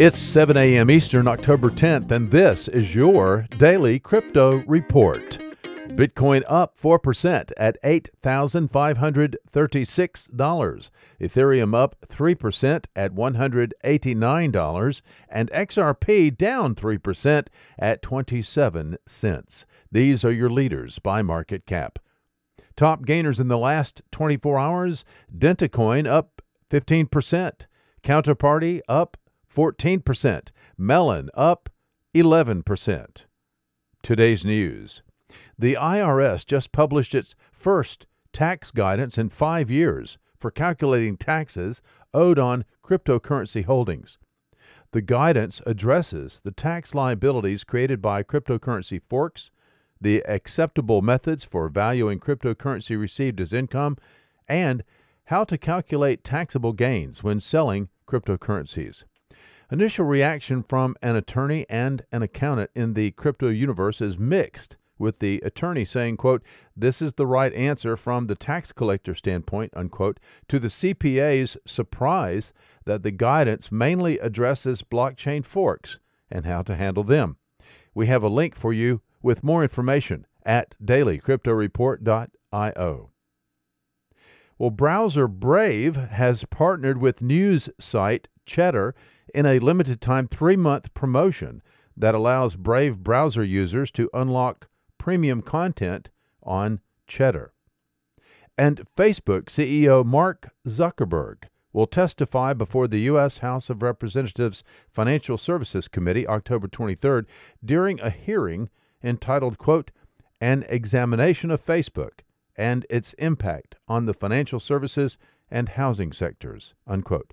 It's 7 a.m. Eastern, October 10th, and this is your daily crypto report. Bitcoin up 4% at $8,536. Ethereum up 3% at $189. And XRP down 3% at 27 cents. These are your leaders by market cap. Top gainers in the last 24 hours Dentacoin up 15%, Counterparty up 14%, Melon up 11%. Today's news. The IRS just published its first tax guidance in five years for calculating taxes owed on cryptocurrency holdings. The guidance addresses the tax liabilities created by cryptocurrency forks, the acceptable methods for valuing cryptocurrency received as income, and how to calculate taxable gains when selling cryptocurrencies. Initial reaction from an attorney and an accountant in the crypto universe is mixed with the attorney saying, quote, this is the right answer from the tax collector standpoint, unquote, to the CPA's surprise that the guidance mainly addresses blockchain forks and how to handle them. We have a link for you with more information at dailycryptoreport.io. Well, browser Brave has partnered with news site Cheddar in a limited time three month promotion that allows Brave browser users to unlock premium content on Cheddar. And Facebook CEO Mark Zuckerberg will testify before the U.S. House of Representatives Financial Services Committee October 23rd during a hearing entitled, quote, An Examination of Facebook and Its Impact on the Financial Services and Housing Sectors, unquote.